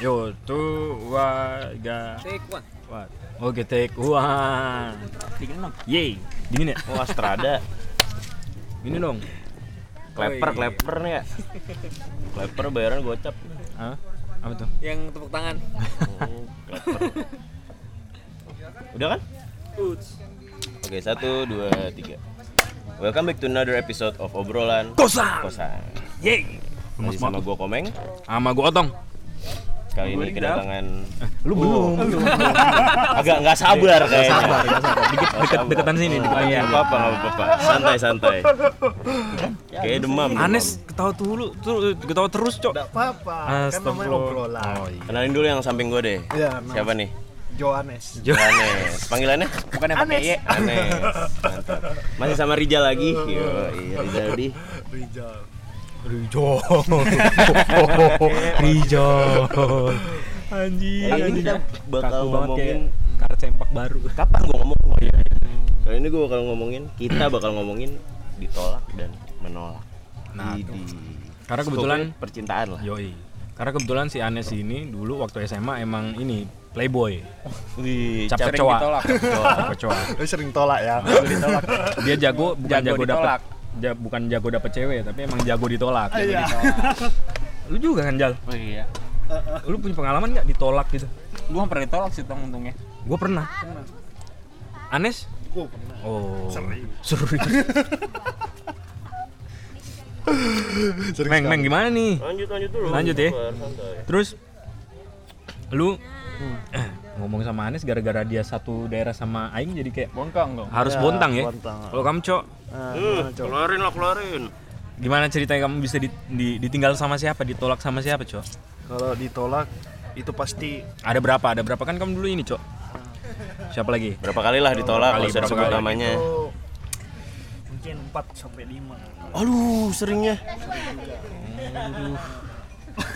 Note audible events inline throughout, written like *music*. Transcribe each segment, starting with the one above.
Yo, tuh, waga. Take one. What? Oke, take one. Dingin dong. Yeay, dingin ya? Oh Astrada. Gini dong. Kleper, iya. kleper nih ya. Kleper bayaran gocap. Hah? Apa tuh? Yang tepuk tangan. Oh, kleper. *laughs* Udah kan? Oke, satu, dua, tiga. Welcome back to another episode of obrolan Kosan. kosan. Yeay. Masih sama gua Komeng. Sama gua Otong. Kali ini kedatangan Lu belum. *laughs* agak nggak sabar kayaknya. Sabar, nggak sabar. Dikit deket deketan sini. Oh, deketan iya, sini. apa-apa, nggak apa-apa. Santai, santai. Kayak demam. Anes ketawa dulu, tuh ketawa terus, Cok. Enggak apa-apa, kan namanya obrolan. Oh, iya. Kenalin dulu yang samping gua deh. Iya, Siapa nih? Johannes. Anes. Panggilannya? Bukan yang pakai Y. Anes. Mantap. Masih sama Rijal lagi. Yo, iya Rijal di. Rizal. Rijo. *laughs* Rijo. Anjing. Kali ini kita bakal ngomongin karet sempak baru. kapan gua ngomong? Oh iya. Kali ini gua bakal ngomongin, kita bakal ngomongin ditolak dan menolak. Nah, Di, Karena kebetulan percintaan lah. Yoi. Karena kebetulan si Anes ini dulu waktu SMA emang ini playboy, Wih, cap kecoa. ditolak. Cap kecoa. Lu sering tolak ya? Dia jago bukan Jago jago, ditolak. Ja- bukan jago dapet cewek, tapi emang jago ditolak. Jago Iya. ditolak. Lu juga kan Jal? Oh iya. Lu punya pengalaman nggak ditolak gitu? Gua pernah ditolak sih tong untungnya. Gue pernah. Anes? Gua pernah. Oh. Sering. Sering *laughs* Meng. Meng gimana nih? Lanjut lanjut dulu. Lanjut ya. Terus lu eh, ngomong sama Anes gara-gara dia satu daerah sama Aing jadi kayak Bongkang dong. harus Ya, bontang ya. bontang. Kalau kamu cok, Nah, Eh, gimana, Cok? keluarin lah, keluarin. gimana ceritanya kamu bisa di- di- ditinggal sama siapa, ditolak sama siapa cok? Kalau ditolak itu pasti Ada berapa? Ada berapa kan kamu dulu ini cok? Siapa lagi? Berapa kali lah ditolak Kali, kalau berapa sebut kali? namanya. itu mungkin 4 sampai 5. Aduh, seringnya.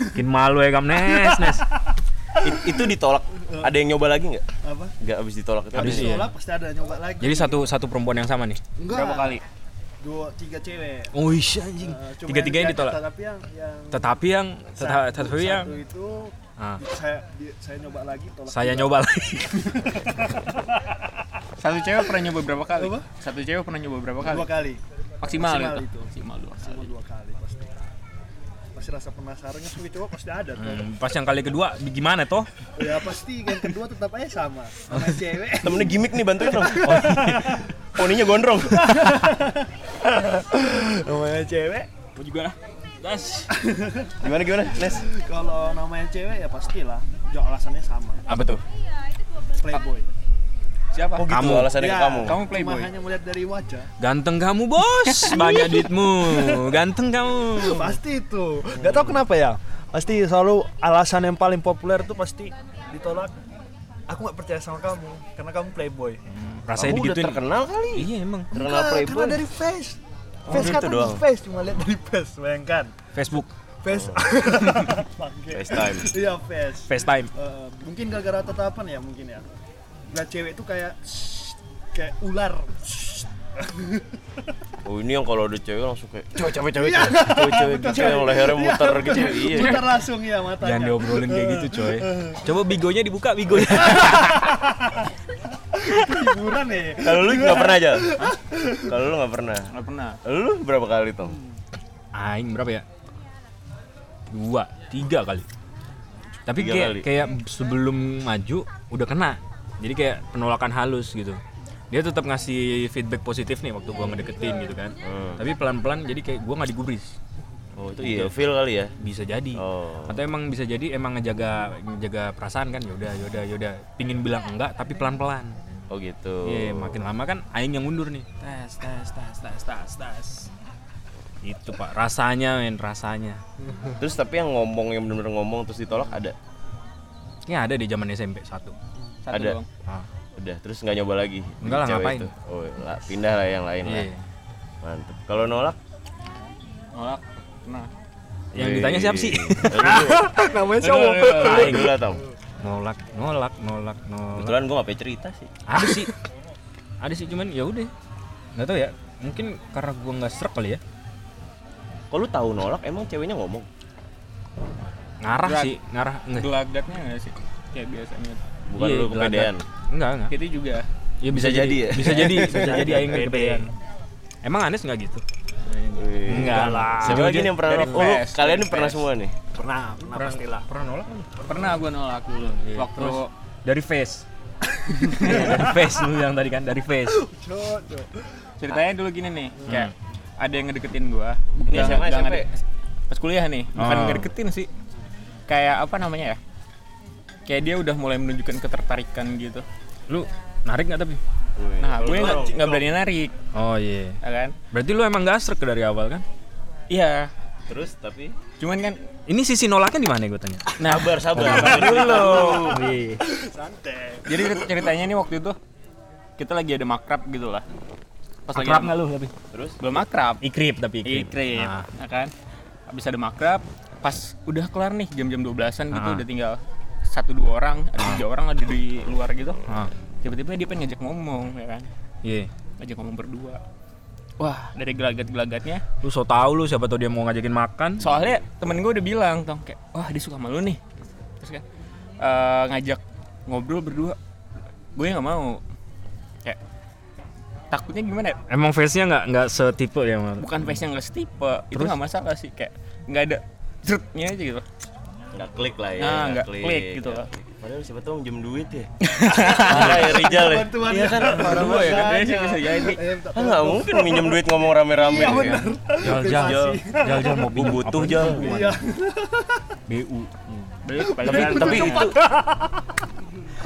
Bikin malu ya kamu Nes, Nes. It- itu ditolak. Ada yang nyoba lagi nggak? Apa? Nggak habis ditolak itu. Iya. Ditolak pasti ada nyoba lagi. Jadi satu satu perempuan yang sama nih. Enggak. Berapa kali? Dua, tiga cewek. Oh iya anjing. Eh, cuma Tiga-tiganya yang- ditolak. Tapi yang yang Tetapi yang teta- tetapi yang satu itu ah, saya di- saya nyoba lagi tolak. saya juga. nyoba lagi. *laughs* Satu cewek pernah nyoba berapa kali? Apa? Satu cewek pernah nyoba berapa kali? dua kali. Maksimal, Maksimal itu. itu. Maksimal dua Sama kali. dua kali pasti. Pasti rasa penasarannya sebagai cowok pasti ada tuh. Hmm, pas yang kali kedua gimana toh? Ya pasti yang kedua tetap aja sama. Sama *laughs* cewek. Temennya gimmick nih bantuin dong. *laughs* Poninya gondrong. *laughs* namanya cewek Aku juga lah. Das. Gimana gimana, Nes? kalau namanya cewek ya pastilah jawab alasannya sama Apa tuh? playboy Siapa? Oh gitu Kamu. alasannya ke Ya, kamu. Kamu cuma playboy. hanya melihat dari wajah Ganteng kamu bos, *laughs* banyak duitmu. Ganteng kamu. pasti itu nggak tahu kenapa ya pasti selalu alasan yang paling populer tuh pasti ditolak aku nggak percaya sama kamu karena kamu playboy Rasanya Kamu udah digituin. terkenal kali. Iya emang. Terkenal Enggak, playboy. karena dari face Oh, face gitu kan doang. face cuma lihat dari face bayangkan Facebook, face *laughs* FaceTime. iya face FaceTime. Eh, mungkin gara-gara tatapan ya mungkin ya lihat cewek itu kayak kayak ular Oh ini yang kalau ada cewek langsung kayak cewek cewek cewek cewek cewek gitu yang lehernya muter gitu. Iya. muter langsung ya matanya Jangan diobrolin kayak gitu coy. Coba bigonya dibuka bigonya. hiburan ya Kalau lu nggak pernah aja. Kalau lu nggak pernah. Nggak pernah. Lu berapa kali Tom? Aing berapa ya? Dua, tiga kali. Tapi Tiga kayak kali. kayak sebelum maju udah kena. Jadi kayak penolakan halus gitu. Dia tetap ngasih feedback positif nih waktu gua ngedeketin gitu kan. Hmm. Tapi pelan-pelan jadi kayak gua nggak digubris. Oh itu iya feel kali ya. Bisa jadi. Oh. Atau emang bisa jadi emang ngejaga ngejaga perasaan kan yaudah yaudah yaudah pingin bilang enggak tapi pelan-pelan. Oh gitu. Iya, makin lama kan aing yang mundur nih. Tes, tes, tes, tes, tes, tes. Itu Pak, rasanya men, rasanya. Terus tapi yang ngomong yang bener-bener ngomong terus ditolak ada. Ini ada di zaman SMP satu. Satu Ada. doang. Ah, Udah, terus nggak nyoba lagi. Enggak lah, ngapain? itu? Oh, lah, pindah lah yang lain lah. iya. Mantep. Kalau nolak? Nolak. Pernah. Yang ditanya siapa sih? *laughs* namanya cowok. Aing lah, Tom. nolak, nolak, nolak, nolak. Kebetulan gue gak cerita sih. Ada sih. Ada sih cuman ya udah. Enggak tahu ya. Mungkin karena gua nggak serak kali ya. Kalau lu tahu nolak, emang ceweknya ngomong? Ngarah Gelag- sih, ngarah. Gelagatnya nggak sih? Kayak biasanya. Bukan Iya, lu kepedean. Enggak, enggak. Kita juga. Ya Bisa jadi ya? Bisa jadi, bisa jadi *laughs* aing Pede. kepedean. Emang Anes enggak gitu? Enggak lah. Siapa lagi yang pernah nolak? Oh, kalian ini pernah semua nih? Pernah, pernah pastilah. Pernah nolak? Pernah gue nolak dulu. Iya. Waktu Terus dari face. *laughs* dari face lu yang tadi kan dari face. ceritanya dulu gini nih, kayak ada yang ngedeketin gua. Nggak- SMA, SMP? Pas kuliah nih, bukan Oh. ngedeketin sih. Kayak apa namanya ya? Kayak dia udah mulai menunjukkan ketertarikan gitu. Lu narik nggak tapi? Wih. Nah, gue nggak berani narik, Oh iya. ya kan? Berarti lu emang gak srek dari awal kan? Iya, Terus tapi cuman kan Ini sisi nolaknya di mana gue tanya? Nah, sabar, sabar. sabar dulu. Iya. jadi ceritanya nih waktu itu kita lagi ada makrab gitu lah. Pas lagi Akrab nggak lu tapi? Terus belum makrab. Ikrip tapi ikrip. Ikrip, Ah. ya kan? Habis ada makrab, pas udah kelar nih jam-jam 12-an gitu Ah. udah tinggal satu dua orang, ada tiga orang ada di luar gitu. Ah. Tiba-tiba dia pengen ngajak ngomong, ya kan? Iya. Ngajak ngomong berdua. Wah, dari gelagat-gelagatnya, Lu so tau lu siapa tau dia mau ngajakin makan. soalnya temen gue udah bilang, tong kayak, wah dia suka sama lu nih. Terus kan eh, ngajak ngobrol berdua, gue nggak mau. Kayak takutnya gimana ya? Emang face-nya nggak nggak setipe ya Mal? Bukan face yang nggak setipe, itu Terus? nggak masalah sih. Kayak nggak ada jerutnya aja gitu. Nggak klik lah ya. Nah, nggak klik gitu nggak lah. klik. Padahal siapa tahu minjem duit ya. *laughs* Kayak Rijal ya. Iya kan. Berdua ya kan sih bisa jadi. Ah, nggak mungkin minjem duit ngomong rame-rame. Iya, ya. benar. Jal jal Jal. jal jal mau butuh jal. Iya. BU. Tapi tapi itu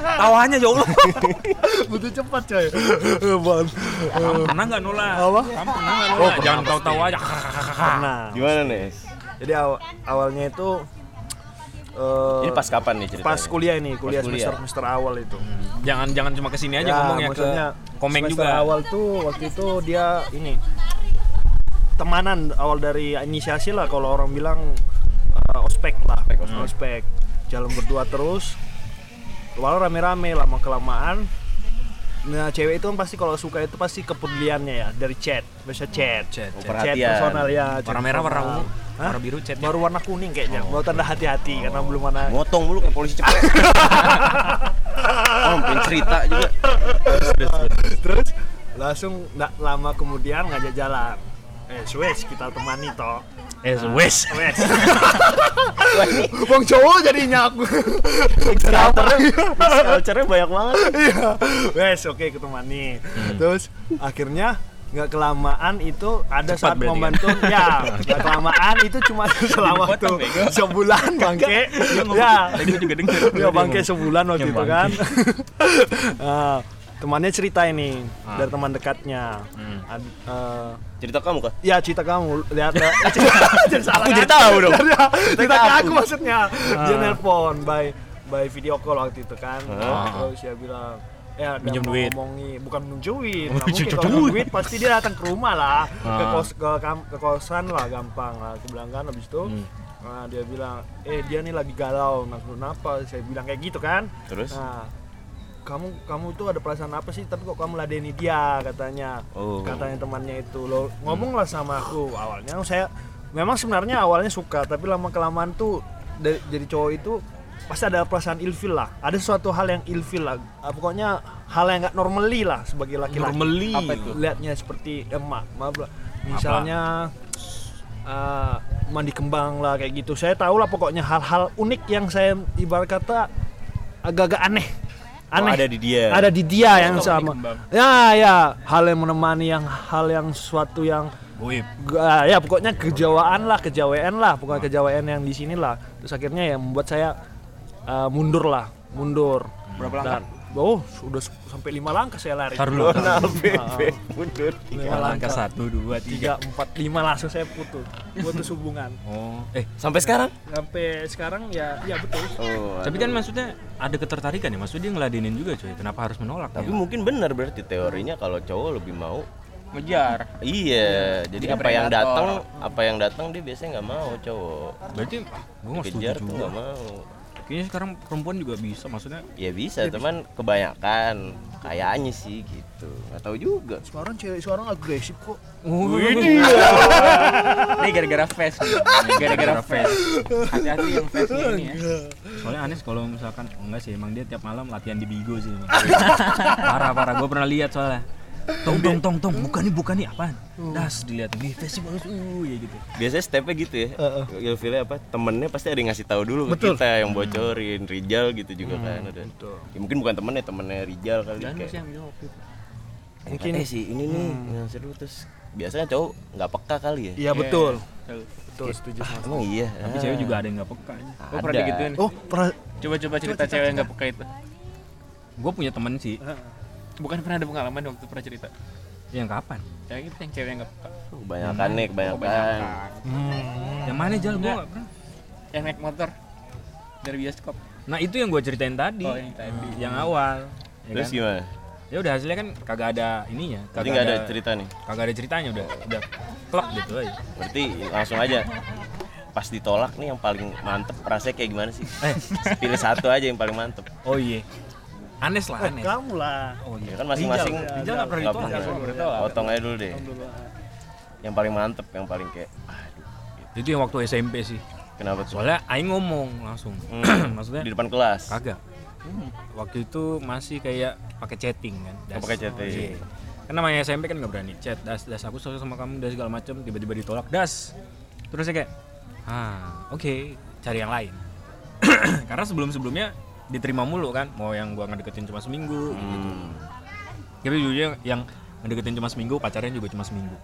Tawanya ya Allah. Butuh cepat coy. Bang. Kamu pernah nggak nolak? Apa? Kamu pernah nggak nolak? Jangan tahu-tahu aja. Pernah. gimana nih? Jadi aw- awalnya itu eh, Ini pas kapan nih ceritanya? pas kuliah ini, kuliah, kuliah. semester semester awal itu. Jangan jangan cuma ke sini aja Ya, ngomongnya ke maksudnya komeng semester juga. awal tuh waktu itu dia ini temanan awal dari inisiasi lah kalau orang bilang eh, ospek lah ospek, jalan berdua terus walau rame-rame lama kelamaan nah cewek itu kan pasti kalau suka itu pasti kepeduliannya ya dari chat biasa chat Chat, Oh, chat. perhatian. personal ya chat Warna merah, warna ungu, Hah? warna biru chatnya. baru warna kuning kayaknya baru tanda hati-hati karena belum warna Motong mulu kayak polisi cepet. *laughs* oh, pengen cerita juga. terus langsung nggak lama kemudian ngajak jalan eh wes kita temani toh Eh, wes. wes *laughs* bang cowok jadinya aku Culture-nya banyak banget. iya wes oke ketemani terus akhirnya nggak kelamaan itu ada Cepat saat tuh ya nggak kelamaan itu cuma *laughs* selama bego. sebulan bangke ya gue juga denger. ya bangke sebulan waktu itu kan Nah, *laughs* temannya cerita ini Ah. dari teman dekatnya Hmm. Ad- eh, Cerita kamu kah? Ya cerita kamu lihat eh, *laughs* cerita, Aku kan? jadi tahu dong. Ya, cerita ke aku. aku maksudnya. Dia Ah. nelpon by by video call waktu itu kan. Ah. Terus dia bilang ya Minjem duit. ngomongi bukan minjem duit Oh, mungkin kalau duit. pasti dia datang ke rumah lah ke Ah. kos ke, kam- ke kosan lah gampang lah aku bilang kan habis itu Hmm. nah, dia bilang eh dia nih lagi galau nah kenapa saya bilang kayak gitu kan Terus? nah kamu kamu tuh ada perasaan apa sih tapi kok kamu ladeni dia katanya Oh. katanya temannya itu lo ngomonglah sama aku awalnya saya memang sebenarnya awalnya suka tapi lama kelamaan tuh dari, jadi cowok itu pasti ada perasaan ilfil lah. Ada suatu hal yang ilfil lah. Ah, pokoknya hal yang nggak normally lah sebagai laki-laki. Normally. apa itu? Lihatnya seperti emak maaf lah. Misalnya eh, mandi kembang lah kayak gitu. Saya tahu lah pokoknya hal-hal unik yang saya ibarat kata agak-agak aneh. Oh, aneh. ada di dia. ada di dia yang sama. ya ya. Hal yang menemani yang hal yang suatu yang Ga- ya pokoknya kejawaan lah kejawaan lah. Pokoknya kejawaan yang di sini lah. Terus akhirnya ya membuat saya uh, mundur lah mundur Berapa langkah? Dan- oh sudah sampai lima langkah saya lari dulu. Nah, Ah, bebe, mundur. lima langkah satu dua tiga. tiga empat lima langsung saya putus putus hubungan *laughs* Oh, eh Sampai sekarang? sampai sekarang ya ya betul Oh, tapi kan maksudnya ada ketertarikan ya maksudnya dia ngeladenin juga coy kenapa harus menolak tapi ya? mungkin benar berarti teorinya kalau cowok lebih mau Ngejar. Iya, jadi Dia apa yang datang, apa yang datang dia biasanya nggak mau cowok. berarti gue nggak setuju Kejar tuh nggak mau. Kayaknya sekarang perempuan juga bisa maksudnya Ya bisa, teman kebanyakan kayaknya sih gitu. Nggak tahu juga. Sekarang cewek sekarang agresif kok. Ini gara-gara face. Gara-gara face. Hati-hati yang face ini ya. soalnya Anes kalau misalkan enggak sih emang dia tiap malam latihan di Bigo sih *laughs* parah parah gue pernah lihat soalnya tong tong tong tong bukan nih bukan nih apaan das dilihat nih face bagus uh ya gitu Biasanya stepnya gitu ya. Ilfilnya apa? Temennya pasti ada yang ngasih tahu dulu Betul. ke kita yang bocorin. Rijal gitu juga kan ada. Ya, mungkin bukan temennya, temennya Rijal kali Dan kayak. sih yang jawab. Mungkin eh sih ini nih yang seru terus biasanya cowok nggak peka kali ya. Iya betul. Tahu. Betul setuju sama. Emang iya. tapi cewek juga ada yang nggak peka Gue pernah digituin. Oh, pernah Coba-coba cerita cewek yang gak peka itu. gue punya temen sih Bukan pernah ada pengalaman waktu pernah cerita. yang kapan Cewek itu yang cewek yang gak peka. Kebanyakan nih, kebanyakan. Kebanyakan. yang mana jal gue pernah Yang naik motor dari bioskop. nah itu yang gue ceritain tadi Oh, yang tadi. yang awal ya Terus kan? gimana? ya udah hasilnya kan kagak ada ininya Jadi nggak ada cerita nih. kagak ada ceritanya udah udah klak gitu aja Berarti langsung aja pas ditolak nih yang paling mantep rasanya kayak gimana sih? eh Pilih satu aja yang paling mantep. oh iya Anes lah Anes kamu lah. oh Ya iya kan masing-masing Rijal, nggak pernah nggak ditolak pernah. Nggak pernah ditolak. Potong aja dulu deh. Yang paling mantep, yang paling kayak aduh. itu yang waktu SMP sih Kenapa tuh? soalnya Aing ngomong langsung Hmm, *clears throat* maksudnya di depan kelas. kagak waktu itu masih kayak pakai chatting kan Oh, pakai chatting. Iya. kan namanya SMP kan nggak berani chat das das aku suka sama kamu das segala macem tiba-tiba ditolak das terus saya kayak ah oke cari yang lain *clears throat* karena sebelum sebelumnya diterima mulu kan mau yang gua ngedeketin cuma seminggu Hmm. tapi jujurnya yang ngedeketin cuma seminggu pacarnya juga cuma seminggu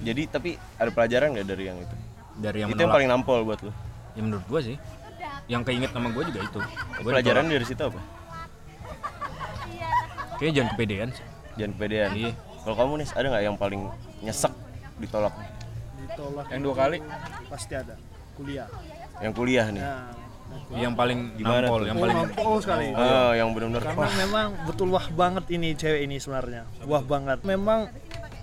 Jadi tapi ada pelajaran nggak dari yang itu? dari yang itu yang menolak paling nampol buat lu. ya menurut gua sih yang keinget sama gua juga itu Gua Pelajaran ditolak. dari situ apa? kayaknya jangan kepedean sih Jangan kepedean. Iya. Kalau kamu nih ada nggak yang paling nyesek ditolak? Ditolak Yang dua kali. pasti ada. Kuliah. Yang kuliah nih. Nah, yang paling Gimana nampol tuh? yang oh, paling nampol sekali. Oh, yang benar-benar Karena memang betul wah banget ini cewek ini sebenarnya. Wah banget. Memang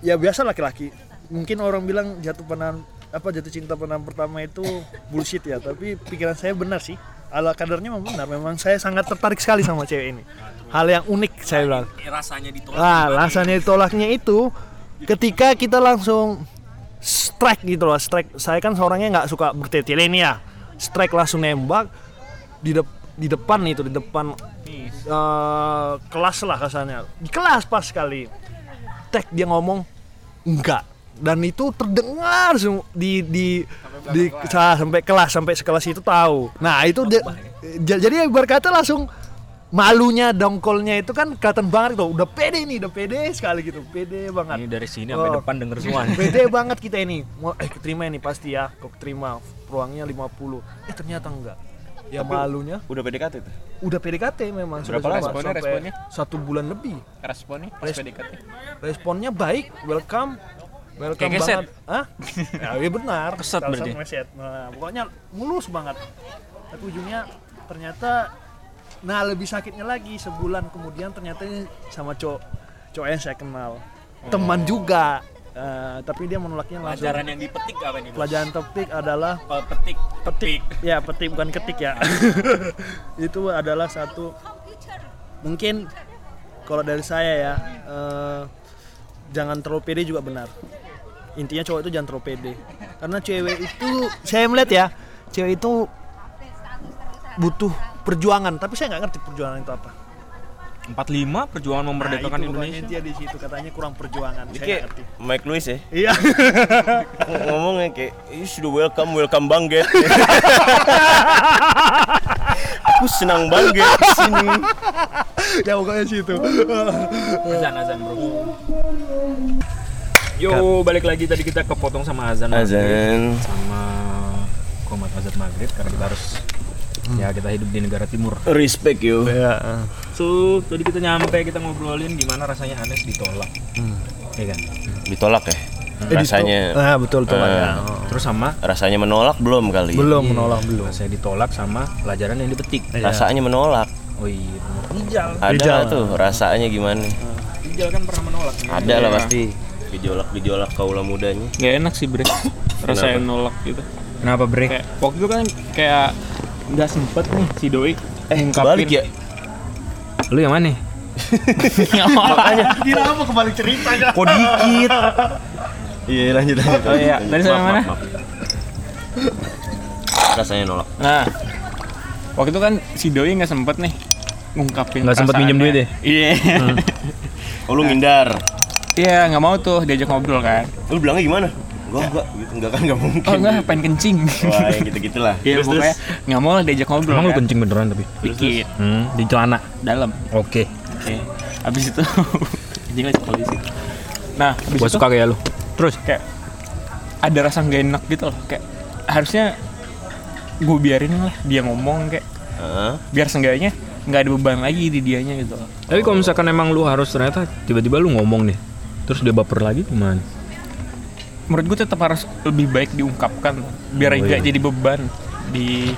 ya biasa laki-laki. Mungkin orang bilang jatuh pandangan apa jatuh cinta pandangan pertama itu bullshit ya, tapi pikiran saya benar sih. Ala kadarnya memang benar. Memang saya sangat tertarik sekali sama cewek ini. Hal yang unik saya bilang. rasanya ditolak Nah, alasannya ditolaknya itu ketika kita langsung strike gitu loh, strike. Saya kan seorangnya nggak suka bertele ini ya. Strike langsung nembak di dep- di depan itu di depan eh, kelas lah kasarnya. Di kelas pas sekali. Tek dia ngomong enggak dan itu terdengar di di di sa- sampai kelas sampai sekelas itu tahu. Nah, itu dia, j- jadi berkata langsung malunya dongkolnya itu kan kelihatan banget tuh udah pede nih udah pede sekali gitu pede banget ini dari sini sampai Oh. depan denger semua pede banget kita ini mau eh keterima ini pasti ya kok terima peluangnya 50 eh ternyata enggak. Ya malunya. udah PDKT tuh. udah PDKT memang Berapa sudah Responnya, sampai responnya? satu bulan lebih. Responnya pas Res- PDKT. responnya baik welcome. Welcome Kayak banget. Hah? ya iya benar. Keset berarti. keset. nah pokoknya mulus banget. Tapi ujungnya ternyata nah lebih sakitnya lagi sebulan kemudian ternyata ini sama cowok cowok yang saya kenal. Teman juga Eh, tapi dia menolaknya langsung. Pelajaran yang dipetik apa nih? Pelajaran topik adalah Oh, petik. petik. Ya petik bukan ketik ya. *laughs* Itu adalah satu mungkin kalau dari saya ya eh, jangan terlalu pede juga benar. Intinya cowok itu jangan terlalu pede. Karena cewek itu saya melihat ya cewek itu butuh perjuangan. Tapi saya nggak ngerti perjuangan itu apa 45 perjuangan memerdekakan Nah, itu Indonesia. dia di situ katanya kurang perjuangan ngerti Mike Lewis ya. iya Ng- ngomongnya kayak you sudah welcome welcome banget. Aku senang banget di sini. ya pokoknya situ Azan azan bro. Yo, balik lagi tadi kita kepotong sama azan. Azan. sama komat azan maghrib karena kita harus ya kita hidup di negara timur. Respect yo. ya So, tadi kita nyampe kita ngobrolin gimana rasanya Anes ditolak. Iya kan? Ditolak ya. Rasanya nah betul betul ya Terus sama rasanya menolak belum kali. belum menolak belum rasanya ditolak sama pelajaran yang dipetik. Rasanya menolak. Oh iya. Rijal. Ada Rijal. lah tuh rasanya gimana? Rijal kan pernah menolak. Ada lah pasti. Gejolak gejolak kaula mudanya. Gak enak sih bre. Rasanya nolak gitu. Kenapa break? Kayak waktu itu kan kayak nggak sempet nih si doi Eh, kebalik ya. Lu yang mana nih? Kira *laughs* apa kembali ceritanya? Kok dikit? Iya, lanjut lanjut. Oh iya, tadi sampai Maaf, mana? maaf, maaf. Rasanya nolak. Nah, waktu itu kan si doi nggak sempet nih ngungkapin Nggak sempet minjem duit ya? Iya. Oh, lu ngindar. Iya, nggak mau tuh diajak ngobrol kan. Lu bilangnya gimana? Enggak, enggak, gitu. Enggak kan enggak mungkin. Oh enggak, pengen kencing. Wah, yang gitu-gitulah. Iya, Terus, pokoknya terus. nggak mau lah diajak ngobrol Emang lu kan. kencing beneran tapi? Dikit, Hmm, di celana. dalam. Oke. Oke. Habis itu *laughs* kencing lagi polisi. Nah, habis Gua itu suka kayak lu. Terus kayak ada rasa nggak enak gitu loh. Kayak harusnya gue biarin lah dia ngomong kayak Heeh. biar seenggaknya nggak ada beban lagi di dianya gitu loh. Tapi kalau misalkan emang lu harus ternyata tiba-tiba lu ngomong nih, terus dia baper lagi gimana? Menurut gue tetap harus lebih baik diungkapkan biar Oh, nggak iya. jadi beban di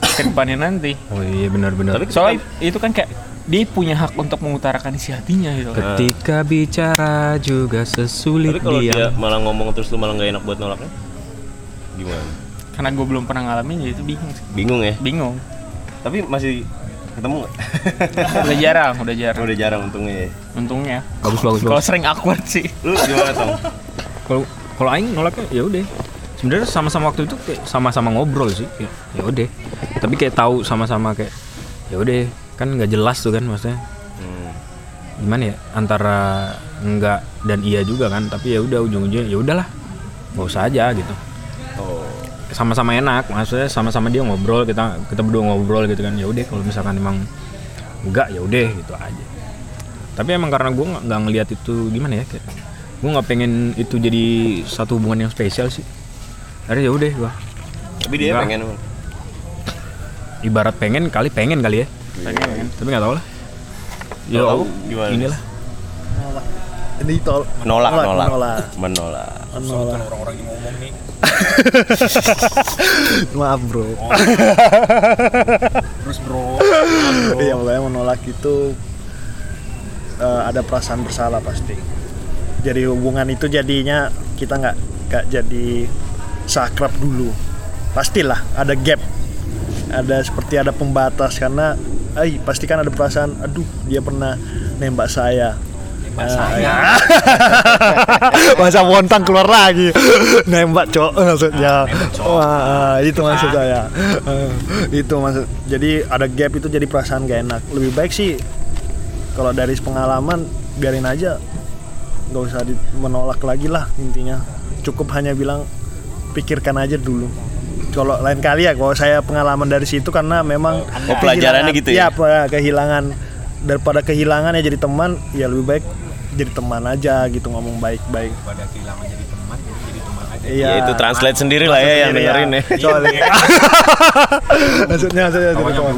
ke depannya nanti Oh iya benar-benar. Tapi soalnya itu kan kayak dia punya hak untuk mengutarakan isi hatinya gitu. Ketika bicara juga sesulit Tapi kalau dia malah ngomong terus lu malah nggak enak buat nolaknya? Gimana? karena gue belum pernah ngalamin jadi itu bingung sih. Bingung ya? bingung Tapi masih ketemu nggak? *laughs* udah jarang udah jarang Udah jarang untungnya ya. untungnya Bagus bagus kalau sering awkward sih Lu gimana Tong? Kalau kalau aing nolaknya ya udah. Sebenarnya sama-sama waktu itu kayak sama-sama ngobrol sih. Kayak, ya udah. Tapi kayak tahu sama-sama kayak ya udah kan nggak jelas tuh kan maksudnya Hmm. gimana ya antara enggak dan iya juga kan tapi ya udah ujung-ujungnya ya udahlah nggak usah aja gitu Oh. sama-sama enak maksudnya sama-sama dia ngobrol kita kita berdua ngobrol gitu kan ya udah kalau misalkan emang enggak ya udah gitu aja tapi emang karena gue nggak ngelihat itu gimana ya kayak gue nggak pengen itu jadi satu hubungan yang spesial sih akhirnya ya udah gue Tapi dia Enggak. pengen ibarat pengen kali pengen kali ya pengen tapi nggak tahu lah ya kamu Allah, gimana? inilah Ini tol. menolak, Menolak, menolak, menolak. menolak. Menolak. orang-orang yang ngomong nih *laughs* Maaf bro. terus bro Iya makanya menolak itu eh, ada perasaan bersalah pasti. Jadi hubungan itu jadinya kita nggak nggak jadi sakrab dulu. Pastilah ada gap. Ada seperti ada pembatas karena ay pasti kan ada perasaan aduh dia pernah nembak saya. Nembak saya. *laughs* Masa montang keluar lagi. *laughs* nembak cok maksudnya. Wah, itu maksud saya. Eh, itu maksud. Jadi ada gap itu jadi perasaan gak enak. Lebih baik sih kalau dari pengalaman biarin aja. Gak usah di- menolak lagi lah intinya. Cukup hanya bilang pikirkan aja dulu. Kalau lain kali ya kalau saya pengalaman dari situ karena memang Oh, pelajarannya gitu ya? Ya, kehilangan daripada kehilangan ya jadi teman, ya lebih baik jadi teman aja gitu ngomong baik-baik. pada kehilangan jadi teman jadi jadi teman aja Iya. Ya, itu translate sendiri lah ya yang Sendiri dengerin ya. Soalnya. *laughs* maksudnya maksudnya jadi teman.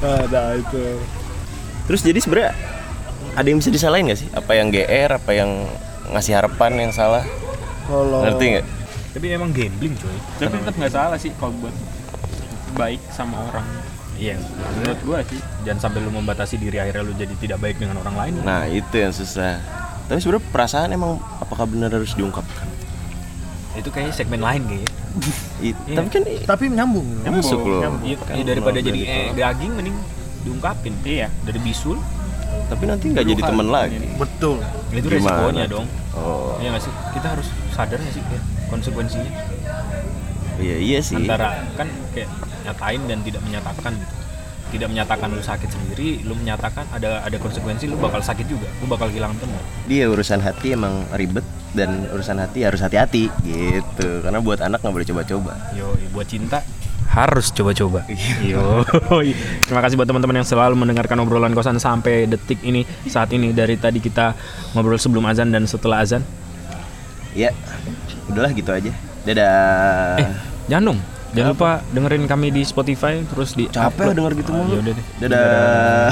Ada itu. Terus jadi sebenarnya ada yang bisa disalahin gak sih? Apa yang GR, apa yang ngasih harapan yang salah? Kalau Ngerti nggak? tapi emang gambling coy tapi tetap nggak salah sih kalau buat baik sama orang iya menurut gue sih jangan sampai lu membatasi diri akhirnya lu jadi tidak baik dengan orang lain Nah itu yang susah. Tapi sebenarnya perasaan emang apakah benar harus diungkapkan? itu kayaknya segmen lain kayaknya *laughs* I- Tapi kan tapi nyambung. masuk loh. Iya, Kan iya, daripada jadi udah eh, daging mending diungkapin iya dari bisul Tapi nanti nggak jadi teman lagi. Betul. itu Gimana? resikonya dong Oh, iya nggak sih kita harus sadar nggak sih kayak konsekuensinya iya iya sih. antara kan kayak nyatain dan tidak menyatakan gitu tidak menyatakan lu sakit sendiri lu menyatakan ada ada konsekuensi lu bakal sakit juga lu bakal kehilangan teman Dia urusan hati emang ribet dan urusan hati harus hati-hati gitu. Karena buat anak nggak boleh coba-coba. Yo, buat cinta harus coba-coba. Yo, terima kasih buat teman-teman yang selalu mendengarkan obrolan kosan sampai detik ini saat ini dari tadi kita ngobrol sebelum azan dan setelah azan. Ya, udahlah gitu aja. Dadah. Eh, jangan dong. Jangan lupa dengerin kami di Spotify terus di Capek denger gitu Ah, mulu. yaudah deh. Dadah.